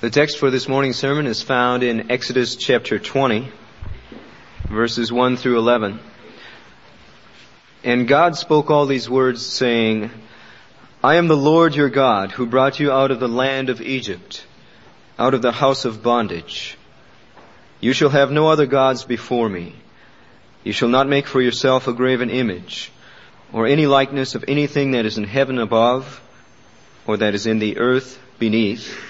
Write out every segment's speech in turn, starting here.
The text for this morning's sermon is found in Exodus chapter 20, verses 1 through 11. And God spoke all these words saying, I am the Lord your God who brought you out of the land of Egypt, out of the house of bondage. You shall have no other gods before me. You shall not make for yourself a graven image, or any likeness of anything that is in heaven above, or that is in the earth beneath,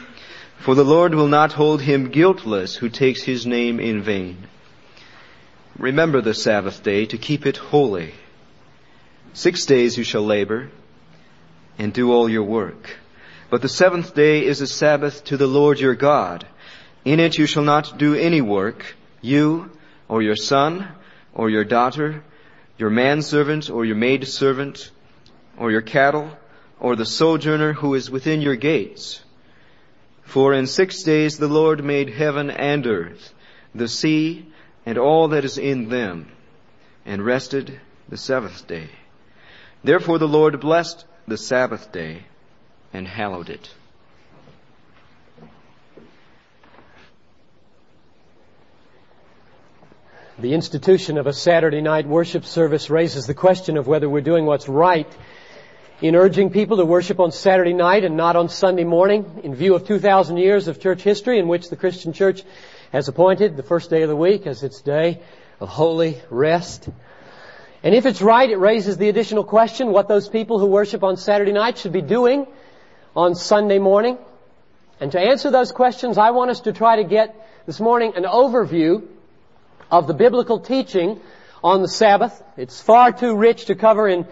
for the Lord will not hold him guiltless who takes his name in vain. Remember the Sabbath day to keep it holy. Six days you shall labor and do all your work. But the seventh day is a Sabbath to the Lord your God. In it you shall not do any work, you or your son or your daughter, your manservant or your maidservant, or your cattle, or the sojourner who is within your gates for in six days the Lord made heaven and earth, the sea, and all that is in them, and rested the seventh day. Therefore the Lord blessed the Sabbath day and hallowed it. The institution of a Saturday night worship service raises the question of whether we're doing what's right in urging people to worship on Saturday night and not on Sunday morning in view of 2,000 years of church history in which the Christian church has appointed the first day of the week as its day of holy rest. And if it's right, it raises the additional question what those people who worship on Saturday night should be doing on Sunday morning. And to answer those questions, I want us to try to get this morning an overview of the biblical teaching on the Sabbath. It's far too rich to cover in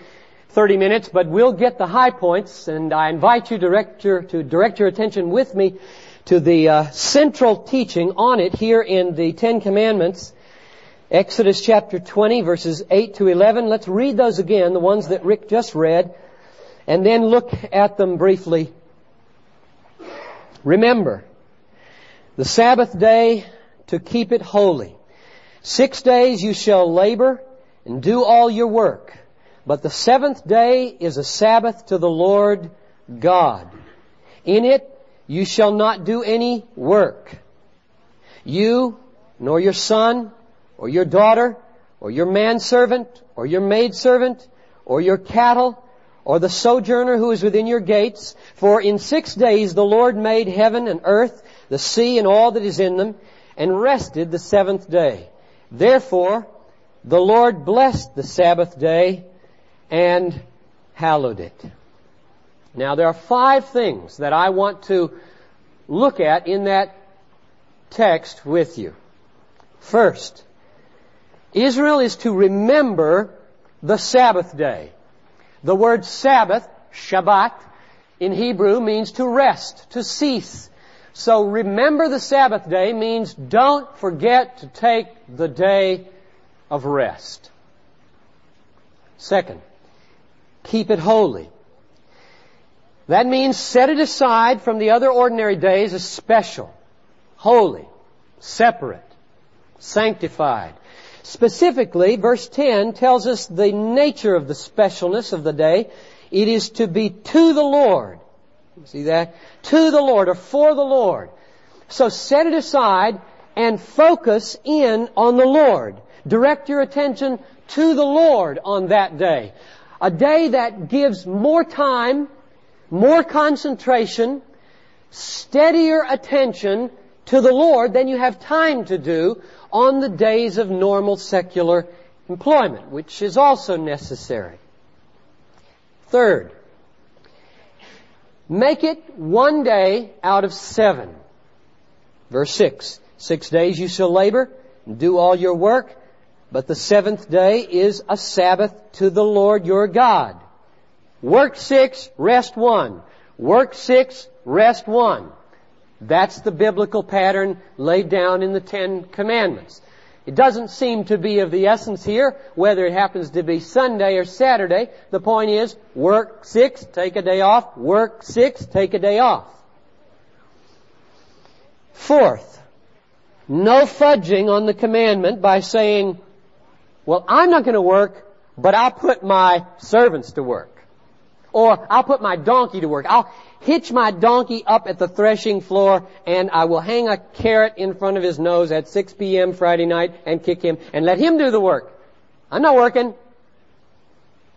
30 minutes, but we'll get the high points, and I invite you director, to direct your attention with me to the uh, central teaching on it here in the Ten Commandments, Exodus chapter 20, verses 8 to 11. Let's read those again, the ones that Rick just read, and then look at them briefly. Remember, the Sabbath day to keep it holy. Six days you shall labor and do all your work. But the seventh day is a Sabbath to the Lord God. In it you shall not do any work. You, nor your son, or your daughter, or your manservant, or your maidservant, or your cattle, or the sojourner who is within your gates. For in six days the Lord made heaven and earth, the sea and all that is in them, and rested the seventh day. Therefore, the Lord blessed the Sabbath day and hallowed it. Now there are five things that I want to look at in that text with you. First, Israel is to remember the Sabbath day. The word Sabbath, Shabbat, in Hebrew means to rest, to cease. So remember the Sabbath day means don't forget to take the day of rest. Second, keep it holy. That means set it aside from the other ordinary days as special, holy, separate, sanctified. Specifically, verse 10 tells us the nature of the specialness of the day. It is to be to the Lord. See that? To the Lord or for the Lord. So set it aside and focus in on the Lord. Direct your attention to the Lord on that day. A day that gives more time, more concentration, steadier attention to the Lord than you have time to do on the days of normal secular employment, which is also necessary. Third, make it one day out of seven. Verse six. Six days you shall labor and do all your work, but the seventh day is a Sabbath to the Lord your God. Work six, rest one. Work six, rest one. That's the biblical pattern laid down in the Ten Commandments. It doesn't seem to be of the essence here, whether it happens to be Sunday or Saturday. The point is, work six, take a day off, work six, take a day off. Fourth, no fudging on the commandment by saying, well, I'm not going to work, but I'll put my servants to work. Or I'll put my donkey to work. I'll hitch my donkey up at the threshing floor and I will hang a carrot in front of his nose at 6 p.m. Friday night and kick him and let him do the work. I'm not working.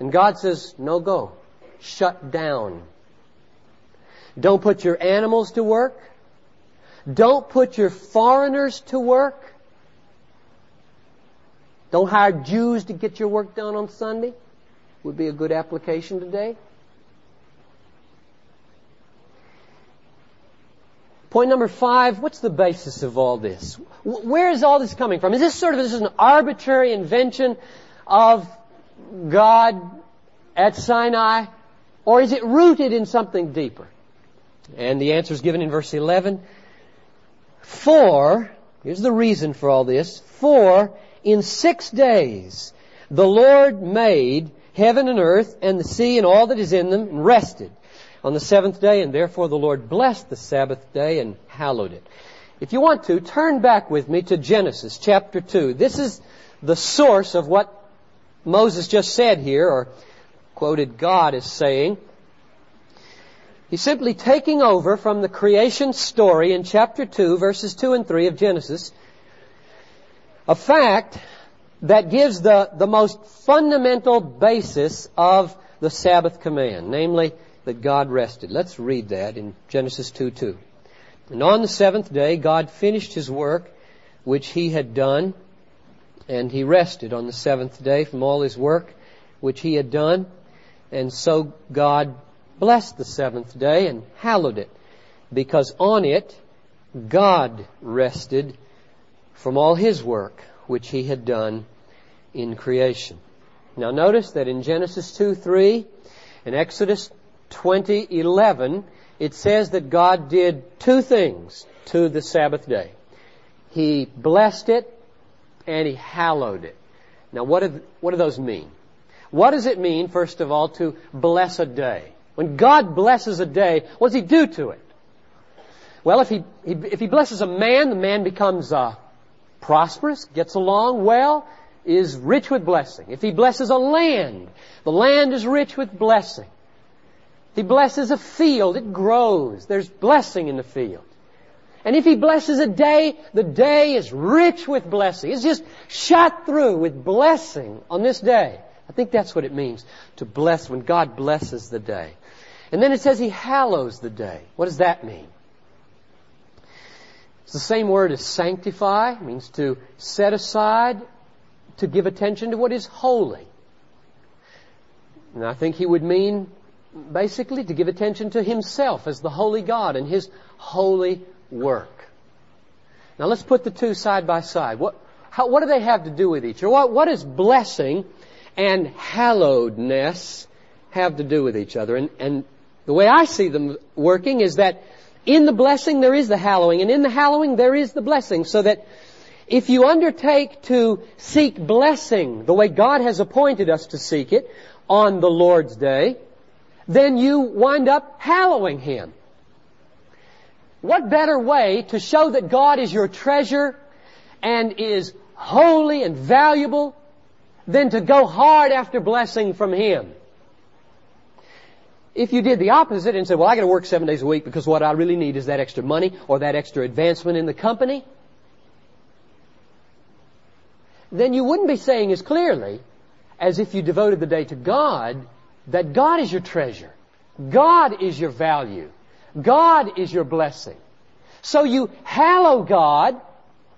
And God says, no go. Shut down. Don't put your animals to work. Don't put your foreigners to work. Don't hire Jews to get your work done on Sunday. Would be a good application today. Point number five, what's the basis of all this? Where is all this coming from? Is this sort of this is an arbitrary invention of God at Sinai? Or is it rooted in something deeper? And the answer is given in verse 11. For, here's the reason for all this, for in six days the Lord made heaven and earth and the sea and all that is in them and rested on the seventh day, and therefore the Lord blessed the Sabbath day and hallowed it. If you want to, turn back with me to Genesis chapter 2. This is the source of what Moses just said here, or quoted God as saying. He's simply taking over from the creation story in chapter 2, verses 2 and 3 of Genesis, a fact that gives the, the most fundamental basis of the Sabbath command, namely that God rested. Let's read that in Genesis 2 2. And on the seventh day, God finished his work which he had done, and he rested on the seventh day from all his work which he had done. And so God blessed the seventh day and hallowed it, because on it God rested from all his work which he had done in creation. Now notice that in Genesis 2 3 and Exodus 2011, it says that God did two things to the Sabbath day. He blessed it and He hallowed it. Now what do, what do those mean? What does it mean, first of all, to bless a day? When God blesses a day, what does He do to it? Well, if He, if He blesses a man, the man becomes uh, prosperous, gets along well, is rich with blessing. If He blesses a land, the land is rich with blessing. He blesses a field, it grows. There's blessing in the field. And if He blesses a day, the day is rich with blessing. It's just shot through with blessing on this day. I think that's what it means to bless when God blesses the day. And then it says He hallows the day. What does that mean? It's the same word as sanctify. Means to set aside, to give attention to what is holy. And I think He would mean basically to give attention to himself as the holy God and his holy work. Now let's put the two side by side. What, how, what do they have to do with each other? What, what does blessing and hallowedness have to do with each other? And, and the way I see them working is that in the blessing there is the hallowing, and in the hallowing there is the blessing, so that if you undertake to seek blessing the way God has appointed us to seek it on the Lord's day, then you wind up hallowing Him. What better way to show that God is your treasure and is holy and valuable than to go hard after blessing from Him? If you did the opposite and said, well, I gotta work seven days a week because what I really need is that extra money or that extra advancement in the company, then you wouldn't be saying as clearly as if you devoted the day to God that God is your treasure. God is your value. God is your blessing. So you hallow God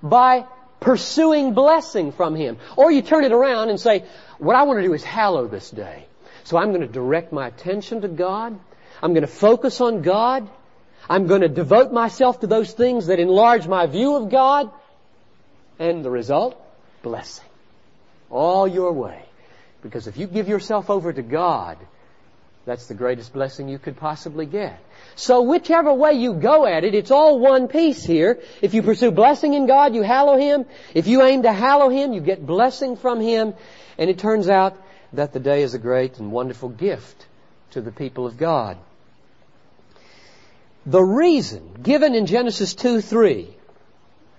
by pursuing blessing from Him. Or you turn it around and say, what I want to do is hallow this day. So I'm going to direct my attention to God. I'm going to focus on God. I'm going to devote myself to those things that enlarge my view of God. And the result? Blessing. All your way. Because if you give yourself over to God, That's the greatest blessing you could possibly get. So whichever way you go at it, it's all one piece here. If you pursue blessing in God, you hallow Him. If you aim to hallow Him, you get blessing from Him. And it turns out that the day is a great and wonderful gift to the people of God. The reason given in Genesis 2 3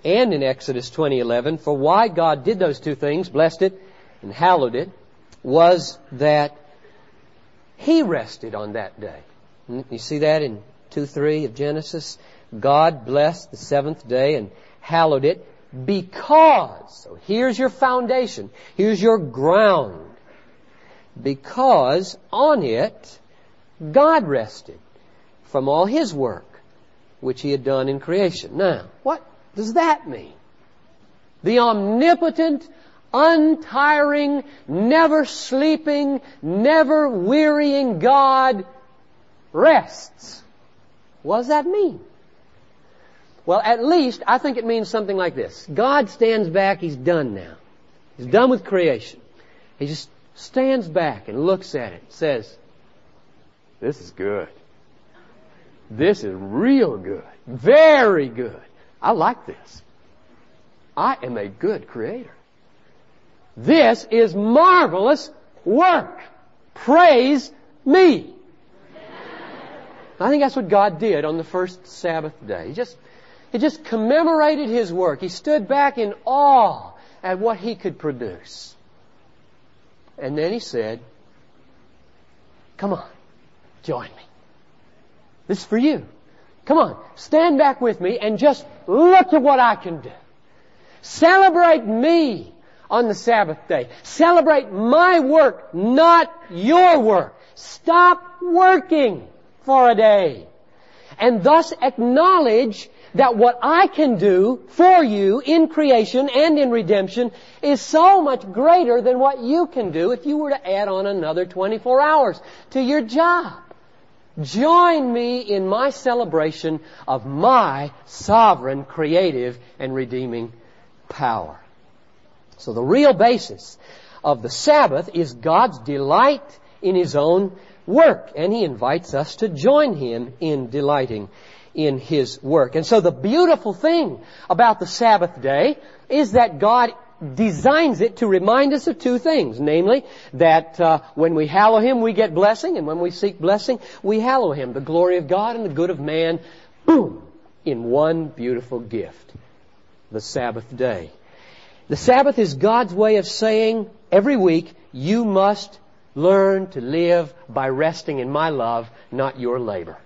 and in Exodus 20:11 for why God did those two things, blessed it and hallowed it, was that He rested on that day. Hmm, you see that in 2 3 of Genesis? God blessed the seventh day and hallowed it because, so here's your foundation, here's your ground. Because on it, God rested from all His work, which He had done in creation. Now, what does that mean? The omnipotent, untiring, never sleeping, never wearying God rests. What does that mean? Well, at least I think it means something like this. God stands back, He's done now. He's done with creation. He just stands back and looks at it, says, This is good. This is real good. Very good. I like this. I am a good creator. This is marvelous work. Praise me. I think that's what God did on the first Sabbath day. He just, he just commemorated His work. He stood back in awe at what He could produce. And then He said, Come on, join me. This is for you. Come on, stand back with me and just look at what I can do. Celebrate me on the Sabbath day. Celebrate my work, not your work. Stop working for a day. And thus acknowledge that what I can do for you in creation and in redemption is so much greater than what you can do if you were to add on another 24 hours to your job. Join me in my celebration of my sovereign, creative, and redeeming power. So the real basis of the Sabbath is God's delight in His own work, and He invites us to join Him in delighting in His work. And so the beautiful thing about the Sabbath day is that God designs it to remind us of two things, namely that uh, when we hallow Him, we get blessing, and when we seek blessing, we hallow Him, the glory of God and the good of man, boom, in one beautiful gift, the Sabbath day. The Sabbath is God's way of saying every week, you must learn to live by resting in my love, not your labor.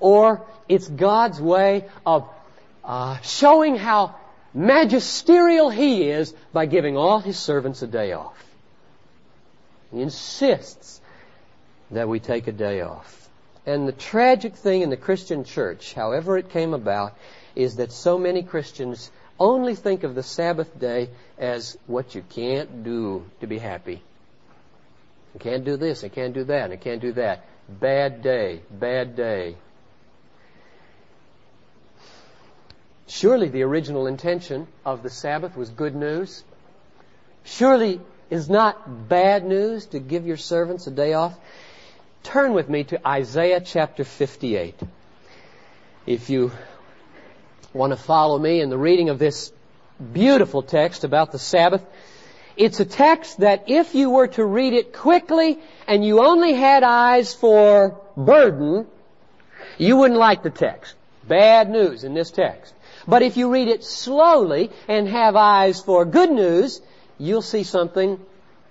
Or it's God's way of uh, showing how magisterial He is by giving all His servants a day off. He insists that we take a day off. And the tragic thing in the Christian church, however it came about, is that so many Christians only think of the Sabbath day as what you can't do to be happy. You can't do this, I can't do that, I can't do that. Bad day, bad day. Surely the original intention of the Sabbath was good news. Surely is not bad news to give your servants a day off. Turn with me to Isaiah chapter 58. If you want to follow me in the reading of this beautiful text about the Sabbath, it's a text that if you were to read it quickly and you only had eyes for burden, you wouldn't like the text. Bad news in this text. But if you read it slowly and have eyes for good news, you'll see something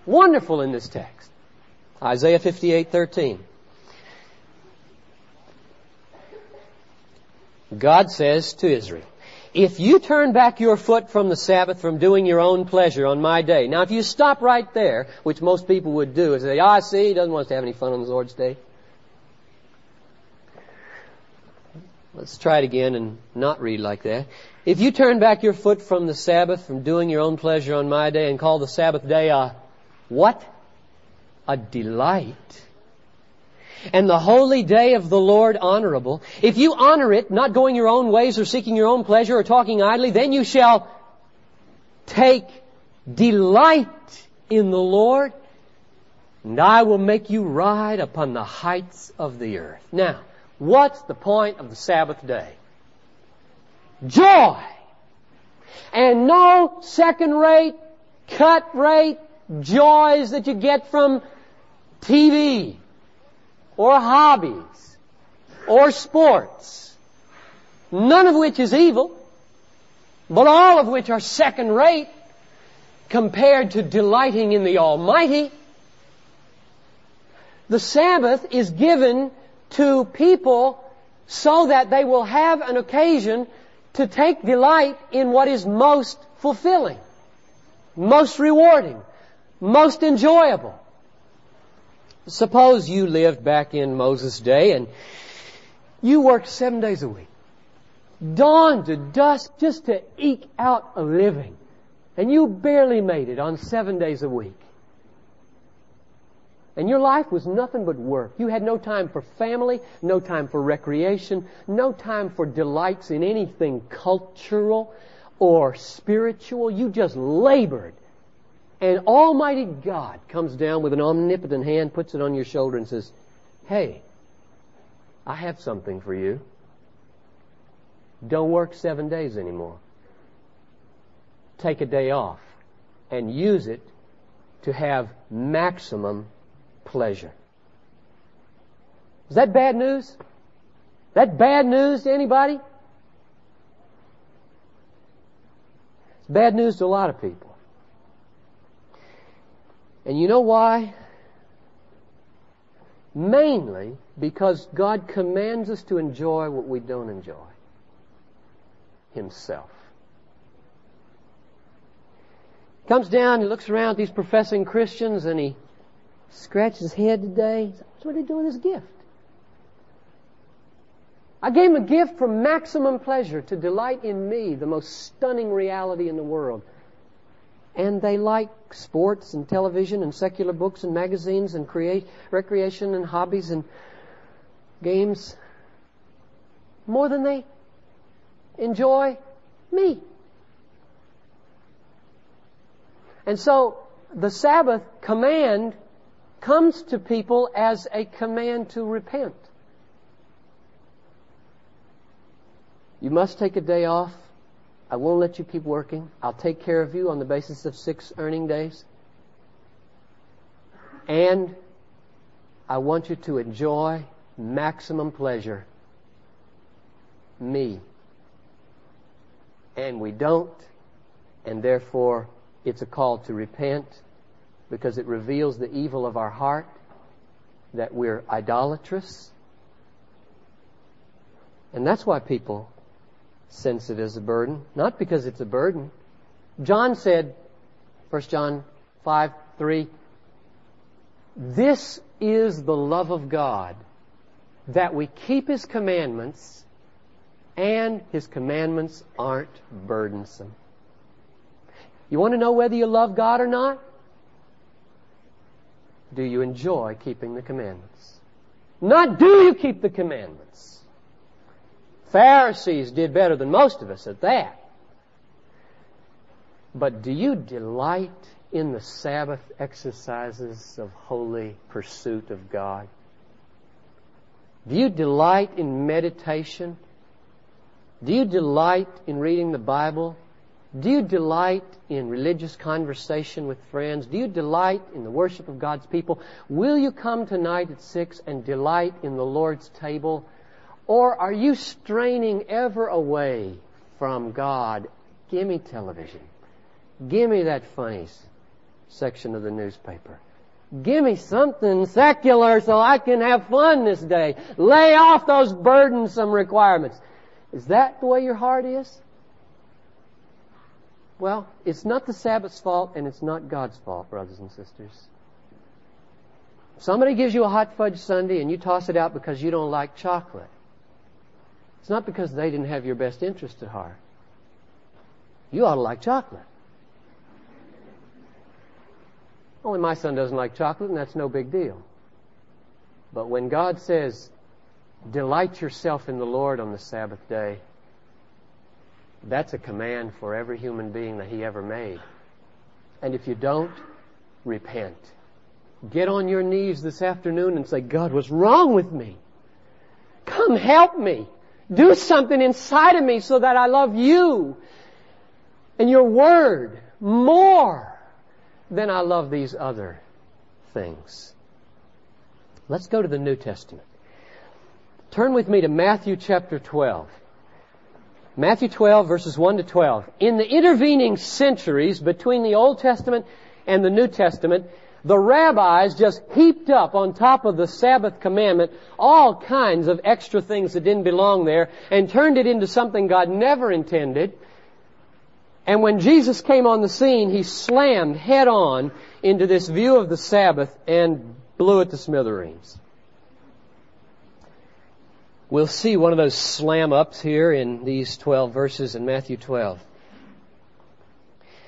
wonderful in this text. Isaiah 58:13. God says to Israel, if you turn back your foot from the Sabbath from doing your own pleasure on my day. Now if you stop right there, which most people would do, is say, ah, see, he doesn't want us to have any fun on the Lord's day. Let's try it again and not read like that. If you turn back your foot from the Sabbath, from doing your own pleasure on my day and call the Sabbath day a what? A delight and the holy day of the Lord honorable. If you honor it, not going your own ways or seeking your own pleasure or talking idly, then you shall take delight in the Lord. and I will make you ride upon the heights of the earth. Now, what's the point of the Sabbath day? Joy! And no second rate, cut rate joys that you get from TV or hobbies or sports. None of which is evil, but all of which are second rate compared to delighting in the Almighty. The Sabbath is given to people so that they will have an occasion to take delight in what is most fulfilling, most rewarding, most enjoyable. Suppose you lived back in Moses' day and you worked seven days a week, dawn to dusk just to eke out a living, and you barely made it on seven days a week. And your life was nothing but work. You had no time for family, no time for recreation, no time for delights in anything cultural or spiritual. You just labored. And Almighty God comes down with an omnipotent hand, puts it on your shoulder and says, Hey, I have something for you. Don't work seven days anymore. Take a day off and use it to have maximum pleasure. Is that bad news? That bad news to anybody? It's bad news to a lot of people. And you know why? Mainly because God commands us to enjoy what we don't enjoy. Himself. Comes down, he looks around at these professing Christians and he scratched his head today. What are they doing with this gift? I gave him a gift for maximum pleasure to delight in me, the most stunning reality in the world. And they like sports and television and secular books and magazines and create recreation and hobbies and games more than they enjoy me. And so the Sabbath command comes to people as a command to repent. You must take a day off. I won't let you keep working. I'll take care of you on the basis of six earning days. And I want you to enjoy maximum pleasure. Me. And we don't, and therefore it's a call to repent because it reveals the evil of our heart, that we're idolatrous. And that's why people sense it as a burden, not because it's a burden. John said, 1 John 5, 3, this is the love of God, that we keep His commandments, and His commandments aren't burdensome. You want to know whether you love God or not? Do you enjoy keeping the commandments? Not do you keep the commandments. Pharisees did better than most of us at that. But do you delight in the Sabbath exercises of holy pursuit of God? Do you delight in meditation? Do you delight in reading the Bible? Do you delight in religious conversation with friends? Do you delight in the worship of God's people? Will you come tonight at six and delight in the Lord's table? Or are you straining ever away from God? Give me television. Give me that funny section of the newspaper. Give me something secular so I can have fun this day. Lay off those burdensome requirements. Is that the way your heart is? Well, it's not the Sabbath's fault and it's not God's fault, brothers and sisters. Somebody gives you a hot fudge sundae and you toss it out because you don't like chocolate. It's not because they didn't have your best interest at heart. You ought to like chocolate. Only my son doesn't like chocolate and that's no big deal. But when God says, delight yourself in the Lord on the Sabbath day, that's a command for every human being that He ever made. And if you don't, repent. get on your knees this afternoon and say, God, what's wrong with me? Come help me. Do something inside of me so that I love you and your word more than I love these other things. Let's go to the New Testament. Turn with me to Matthew chapter 12. Matthew 12 verses 1 to 12. In the intervening centuries between the Old Testament and the New Testament, the rabbis just heaped up on top of the Sabbath commandment all kinds of extra things that didn't belong there and turned it into something God never intended. And when Jesus came on the scene, he slammed head on into this view of the Sabbath and blew it to smithereens. We'll see one of those slam ups here in these 12 verses in Matthew 12.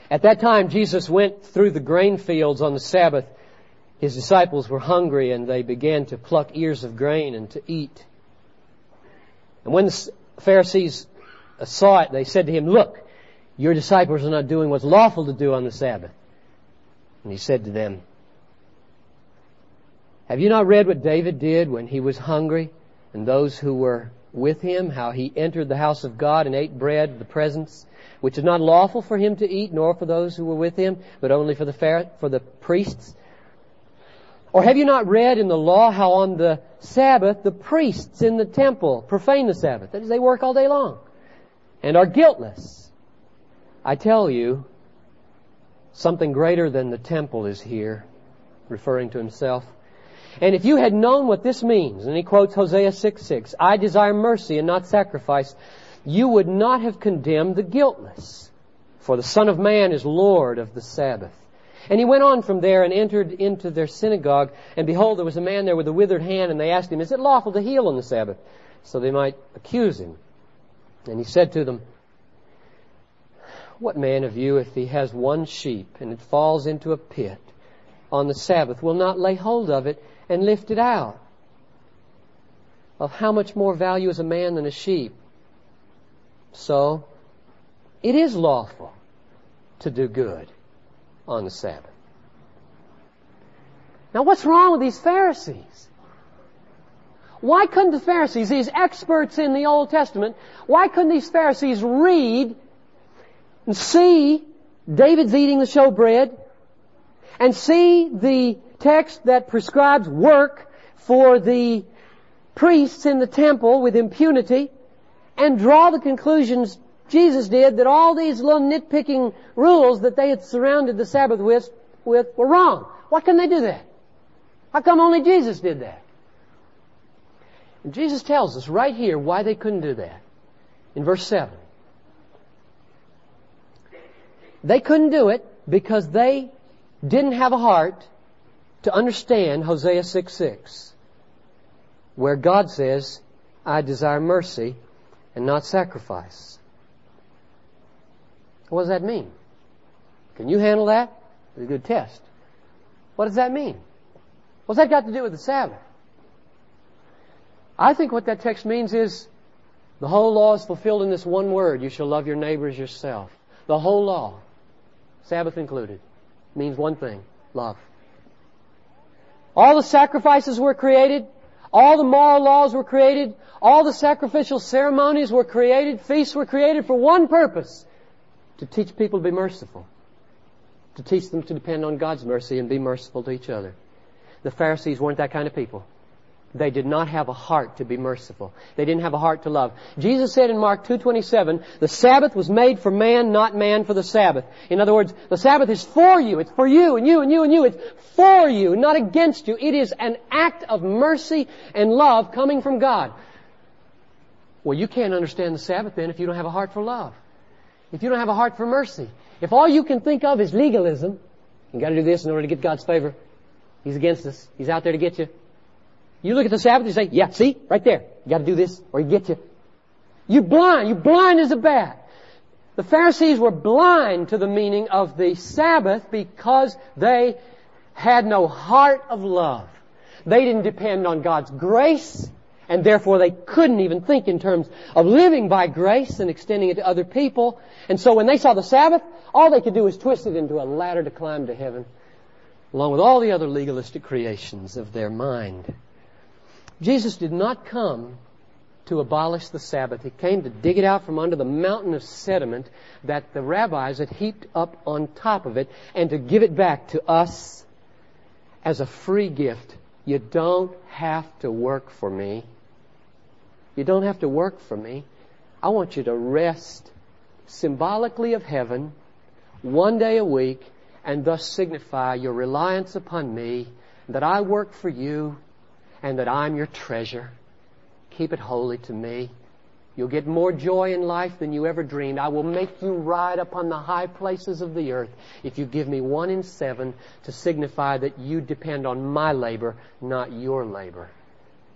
At that time, Jesus went through the grain fields on the Sabbath. His disciples were hungry and they began to pluck ears of grain and to eat. And when the Pharisees saw it, they said to him, Look, your disciples are not doing what's lawful to do on the Sabbath. And he said to them, Have you not read what David did when he was hungry and those who were with him, how he entered the house of God and ate bread, the presence, which is not lawful for him to eat, nor for those who were with him, but only for the, for the priests? Or have you not read in the law how on the Sabbath the priests in the temple profane the Sabbath? That is, they work all day long and are guiltless. I tell you, something greater than the temple is here, referring to himself. And if you had known what this means, and he quotes Hosea 6 6, I desire mercy and not sacrifice, you would not have condemned the guiltless. For the Son of Man is Lord of the Sabbath. And he went on from there and entered into their synagogue, and behold, there was a man there with a withered hand, and they asked him, Is it lawful to heal on the Sabbath? So they might accuse him. And he said to them, What man of you, if he has one sheep, and it falls into a pit on the Sabbath, will not lay hold of it and lift it out. Of how much more value is a man than a sheep? So, it is lawful to do good on the Sabbath. Now what's wrong with these Pharisees? Why couldn't the Pharisees, these experts in the Old Testament, why couldn't these Pharisees read and see David's eating the showbread and see the text that prescribes work for the priests in the temple with impunity and draw the conclusions Jesus did that all these little nitpicking rules that they had surrounded the Sabbath with, with were wrong. Why couldn't they do that? How come only Jesus did that? And Jesus tells us right here why they couldn't do that. In verse 7. They couldn't do it because they didn't have a heart to understand Hosea 6 6, where God says, I desire mercy and not sacrifice. What does that mean? Can you handle that? It's a good test. What does that mean? What's that got to do with the Sabbath? I think what that text means is the whole law is fulfilled in this one word. You shall love your neighbor as yourself. The whole law, Sabbath included, means one thing. Love. All the sacrifices were created. All the moral laws were created. All the sacrificial ceremonies were created. Feasts were created for one purpose. To teach people to be merciful. To teach them to depend on God's mercy and be merciful to each other. The Pharisees weren't that kind of people. They did not have a heart to be merciful. They didn't have a heart to love. Jesus said in Mark 2.27, the Sabbath was made for man, not man for the Sabbath. In other words, the Sabbath is for you. It's for you and you and you and you. It's for you, not against you. It is an act of mercy and love coming from God. Well, you can't understand the Sabbath then if you don't have a heart for love. If you don't have a heart for mercy. If all you can think of is legalism, you gotta do this in order to get God's favor. He's against us. He's out there to get you. You look at the Sabbath and say, yeah, see, right there. You gotta do this or you get you. You're blind. You're blind as a bat. The Pharisees were blind to the meaning of the Sabbath because they had no heart of love. They didn't depend on God's grace, and therefore they couldn't even think in terms of living by grace and extending it to other people. And so when they saw the Sabbath, all they could do was twist it into a ladder to climb to heaven. along with all the other legalistic creations of their mind. Jesus did not come to abolish the Sabbath. He came to dig it out from under the mountain of sediment that the rabbis had heaped up on top of it and to give it back to us as a free gift. You don't have to work for me. You don't have to work for me. I want you to rest symbolically of heaven one day a week and thus signify your reliance upon me, that I work for you, and that I'm your treasure. Keep it holy to me. You'll get more joy in life than you ever dreamed. I will make you ride upon the high places of the earth if you give me one in seven to signify that you depend on my labor, not your labor.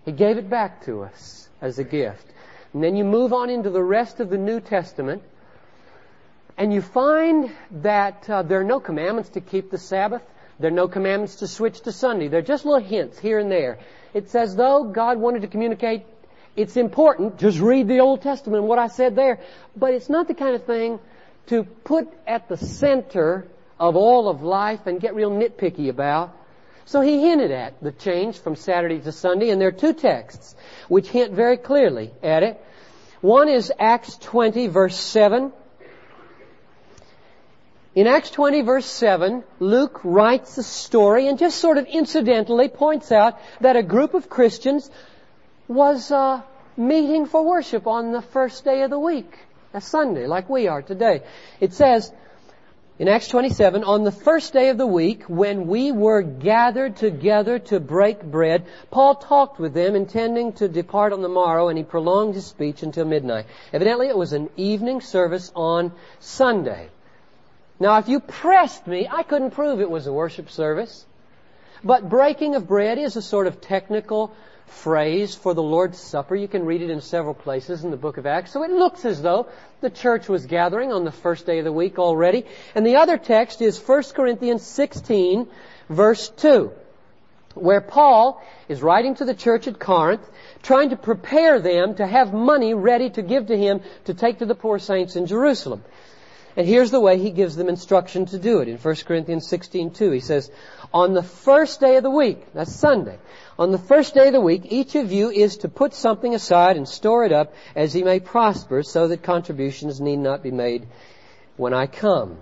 He gave it back to us as a gift. And then you move on into the rest of the New Testament, and you find that uh, there are no commandments to keep the Sabbath. There are no commandments to switch to Sunday. They're just little hints here and there. It's as though God wanted to communicate it's important. Just read the Old Testament and what I said there. But it's not the kind of thing to put at the center of all of life and get real nitpicky about. So he hinted at the change from Saturday to Sunday, and there are two texts which hint very clearly at it. One is Acts 20 verse 7. In Acts 20 verse 7, Luke writes the story and just sort of incidentally points out that a group of Christians was uh, meeting for worship on the first day of the week, a Sunday, like we are today. It says in Acts 27, on the first day of the week, when we were gathered together to break bread, Paul talked with them, intending to depart on the morrow, and he prolonged his speech until midnight. Evidently, it was an evening service on Sunday. Now, if you pressed me, I couldn't prove it was a worship service. But breaking of bread is a sort of technical phrase for the Lord's Supper. You can read it in several places in the book of Acts. So it looks as though the church was gathering on the first day of the week already. And the other text is 1 Corinthians 16 verse 2 where Paul is writing to the church at Corinth, trying to prepare them to have money ready to give to him to take to the poor saints in Jerusalem. And here's the way he gives them instruction to do it. In 1 Corinthians 16:2, he says, "On the first day of the week, that's Sunday, on the first day of the week, each of you is to put something aside and store it up as he may prosper, so that contributions need not be made when I come."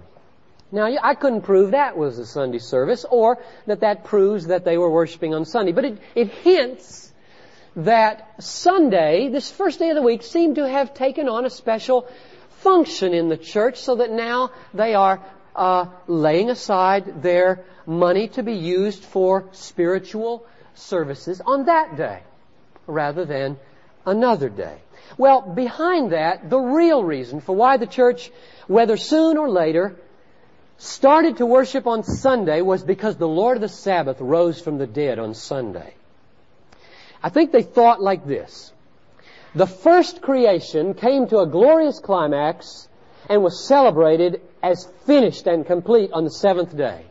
Now, I couldn't prove that was a Sunday service, or that that proves that they were worshiping on Sunday, but it, it hints that Sunday, this first day of the week, seemed to have taken on a special function in the church so that now they are uh, laying aside their money to be used for spiritual services on that day rather than another day. Well, behind that, the real reason for why the church, whether soon or later, started to worship on Sunday was because the Lord of the Sabbath rose from the dead on Sunday. I think they thought like this. The first creation came to a glorious climax and was celebrated as finished and complete on the seventh day.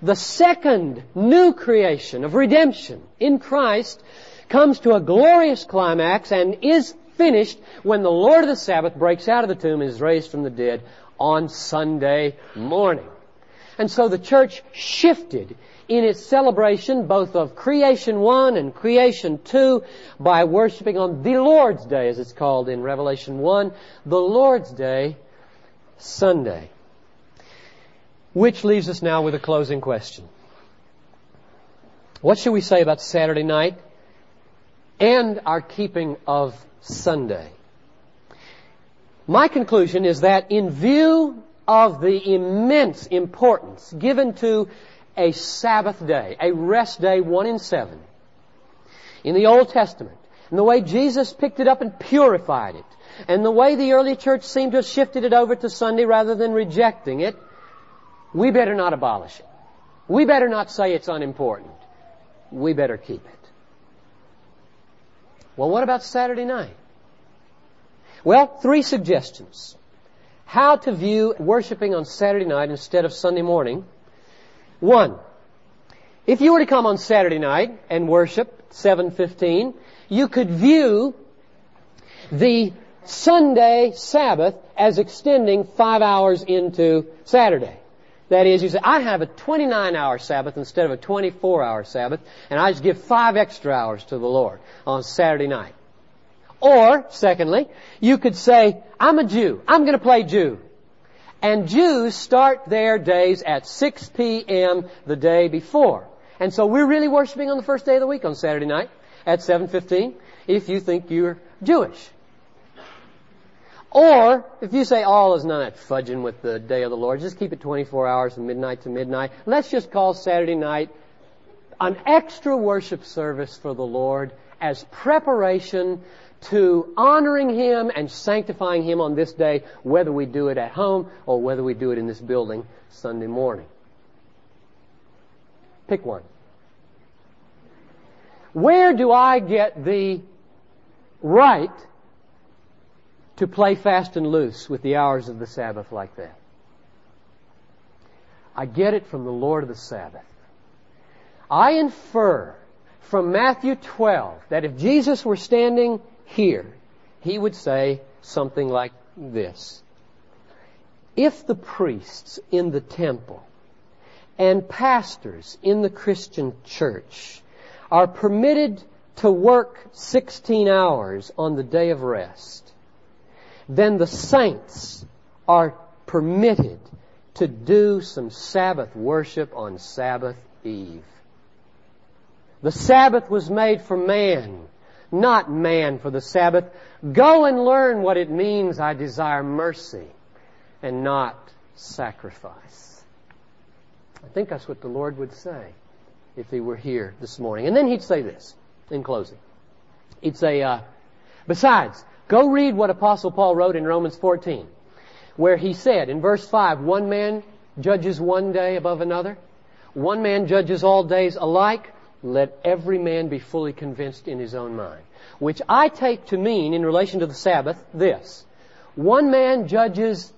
The second new creation of redemption in Christ comes to a glorious climax and is finished when the Lord of the Sabbath breaks out of the tomb and is raised from the dead on Sunday morning. And so the church shifted in its celebration both of creation 1 and creation 2 by worshiping on the Lord's Day, as it's called in Revelation 1, the Lord's Day, Sunday. Which leaves us now with a closing question. What should we say about Saturday night and our keeping of Sunday? My conclusion is that in view of the immense importance given to a Sabbath day, a rest day, one in seven, in the Old Testament, and the way Jesus picked it up and purified it, and the way the early church seemed to have shifted it over to Sunday rather than rejecting it, we better not abolish it. We better not say it's unimportant. We better keep it. Well, what about Saturday night? Well, three suggestions. How to view worshiping on Saturday night instead of Sunday morning one, if you were to come on Saturday night and worship 7:15, you could view the Sunday Sabbath as extending five hours into Saturday. That is, you say, I have a 29 hour Sabbath instead of a 24 hour Sabbath, and I just give five extra hours to the Lord on Saturday night. Or, secondly, you could say, I'm a Jew. I'm going to play Jew. And Jews start their days at 6 p.m. the day before. And so we're really worshiping on the first day of the week on Saturday night at 7.15 if you think you're Jewish. Or, if you say, all is not fudging with the day of the Lord, just keep it 24 hours from midnight to midnight. Let's just call Saturday night an extra worship service for the Lord as preparation to honoring Him and sanctifying Him on this day, whether we do it at home or whether we do it in this building Sunday morning. Pick one. Where do I get the right to play fast and loose with the hours of the Sabbath like that? I get it from the Lord of the Sabbath. I infer from Matthew 12 that if Jesus were standing here, he would say something like this. If the priests in the temple and pastors in the Christian church are permitted to work 16 hours on the day of rest, then the saints are permitted to do some Sabbath worship on Sabbath Eve. The Sabbath was made for man, not man for the Sabbath. Go and learn what it means I desire mercy and not sacrifice. I think that's what the Lord would say if he were here this morning. And then he'd say this in closing. He'd say, uh, besides, go read what Apostle Paul wrote in Romans 14, where he said in verse 5, one man judges one day above another. One man judges all days alike. Let every man be fully convinced in his own mind. Which I take to mean, in relation to the Sabbath, this. One man judges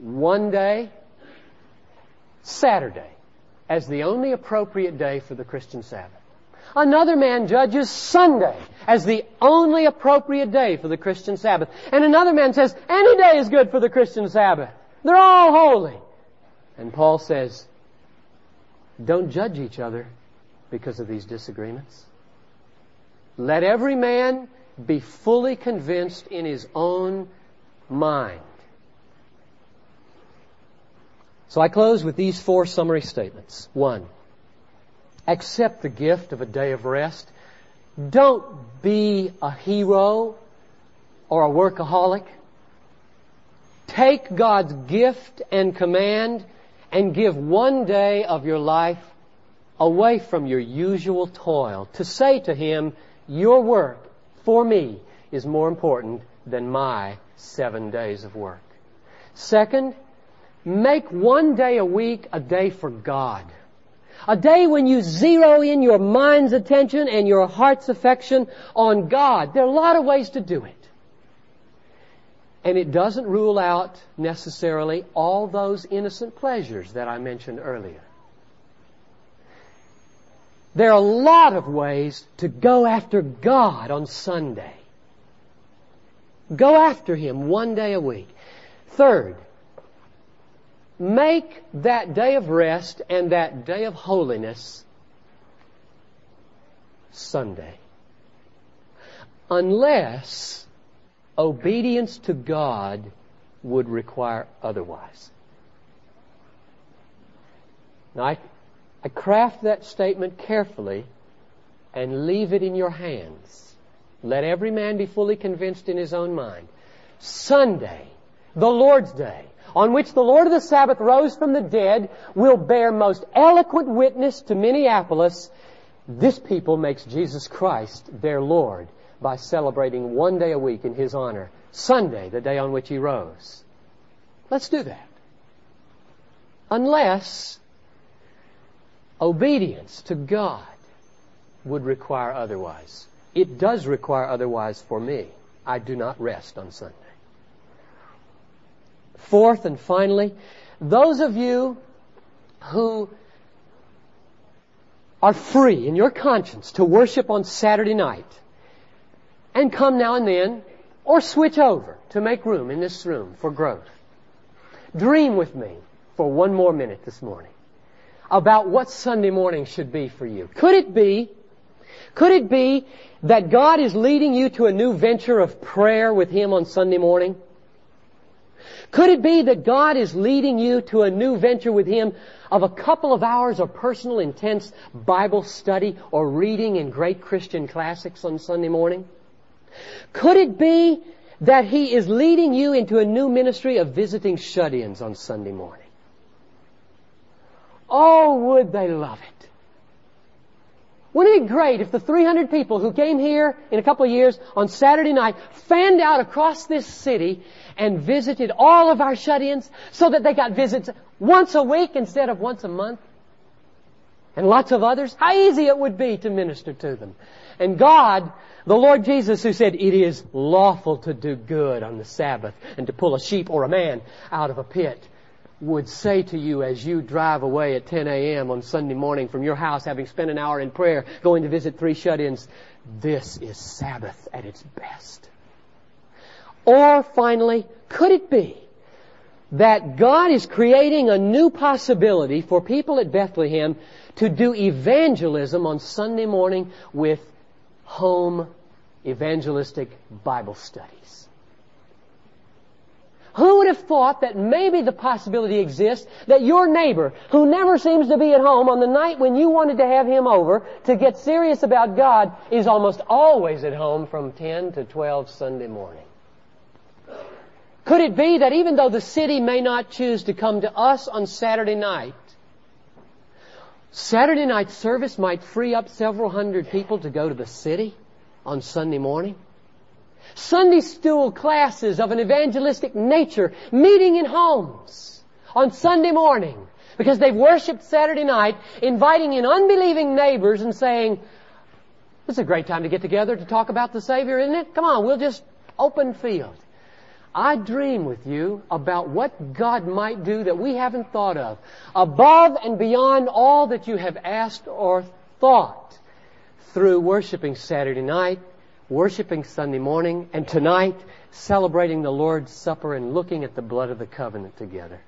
one day, Saturday, as the only appropriate day for the Christian Sabbath. Another man judges Sunday as the only appropriate day for the Christian Sabbath. And another man says, any day is good for the Christian Sabbath. They're all holy. And Paul says, don't judge each other because of these disagreements. Let every man be fully convinced in his own mind. So I close with these four summary statements. One, accept the gift of a day of rest. Don't be a hero or a workaholic. Take God's gift and command and give one day of your life away from your usual toil to say to Him, your work for me is more important than my seven days of work. Second, make one day a week a day for God. A day when you zero in your mind's attention and your heart's affection on God. There are a lot of ways to do it. And it doesn't rule out necessarily all those innocent pleasures that I mentioned earlier. There are a lot of ways to go after God on Sunday. Go after Him one day a week. Third, make that day of rest and that day of holiness Sunday. Unless obedience to God would require otherwise. Now, I I craft that statement carefully and leave it in your hands. Let every man be fully convinced in his own mind. Sunday, the Lord's Day, on which the Lord of the Sabbath rose from the dead, will bear most eloquent witness to Minneapolis. This people makes Jesus Christ their Lord by celebrating one day a week in His honor. Sunday, the day on which He rose. Let's do that. Unless Obedience to God would require otherwise. It does require otherwise for me. I do not rest on Sunday. Fourth and finally, those of you who are free in your conscience to worship on Saturday night and come now and then or switch over to make room in this room for growth. Dream with me for one more minute this morning about what Sunday morning should be for you. Could it be, could it be that God is leading you to a new venture of prayer with Him on Sunday morning? Could it be that God is leading you to a new venture with Him of a couple of hours of personal, intense Bible study or reading in great Christian classics on Sunday morning? Could it be that He is leading you into a new ministry of visiting shut-ins on Sunday morning? Oh, would they love it? Wouldn't it be great if the 300 people who came here in a couple of years on Saturday night fanned out across this city and visited all of our shut-ins so that they got visits once a week instead of once a month? And lots of others? How easy it would be to minister to them. And God, the Lord Jesus who said, it is lawful to do good on the Sabbath and to pull a sheep or a man out of a pit would say to you as you drive away at 10 a.m. on Sunday morning from your house, having spent an hour in prayer, going to visit three shut-ins, this is Sabbath at its best. Or finally, could it be that God is creating a new possibility for people at Bethlehem to do evangelism on Sunday morning with home evangelistic Bible studies? Who would have thought that maybe the possibility exists that your neighbor, who never seems to be at home on the night when you wanted to have him over to get serious about God, is almost always at home from 10 to 12 Sunday morning? Could it be that even though the city may not choose to come to us on Saturday night, Saturday night service might free up several hundred people to go to the city on Sunday morning? Sunday school classes of an evangelistic nature meeting in homes on Sunday morning because they've worshiped Saturday night, inviting in unbelieving neighbors and saying, this is a great time to get together to talk about the Savior, isn't it? Come on, we'll just open field. I dream with you about what God might do that we haven't thought of, above and beyond all that you have asked or thought through worshiping Saturday night worshiping Sunday morning, and tonight celebrating the Lord's Supper and looking at the blood of the covenant together.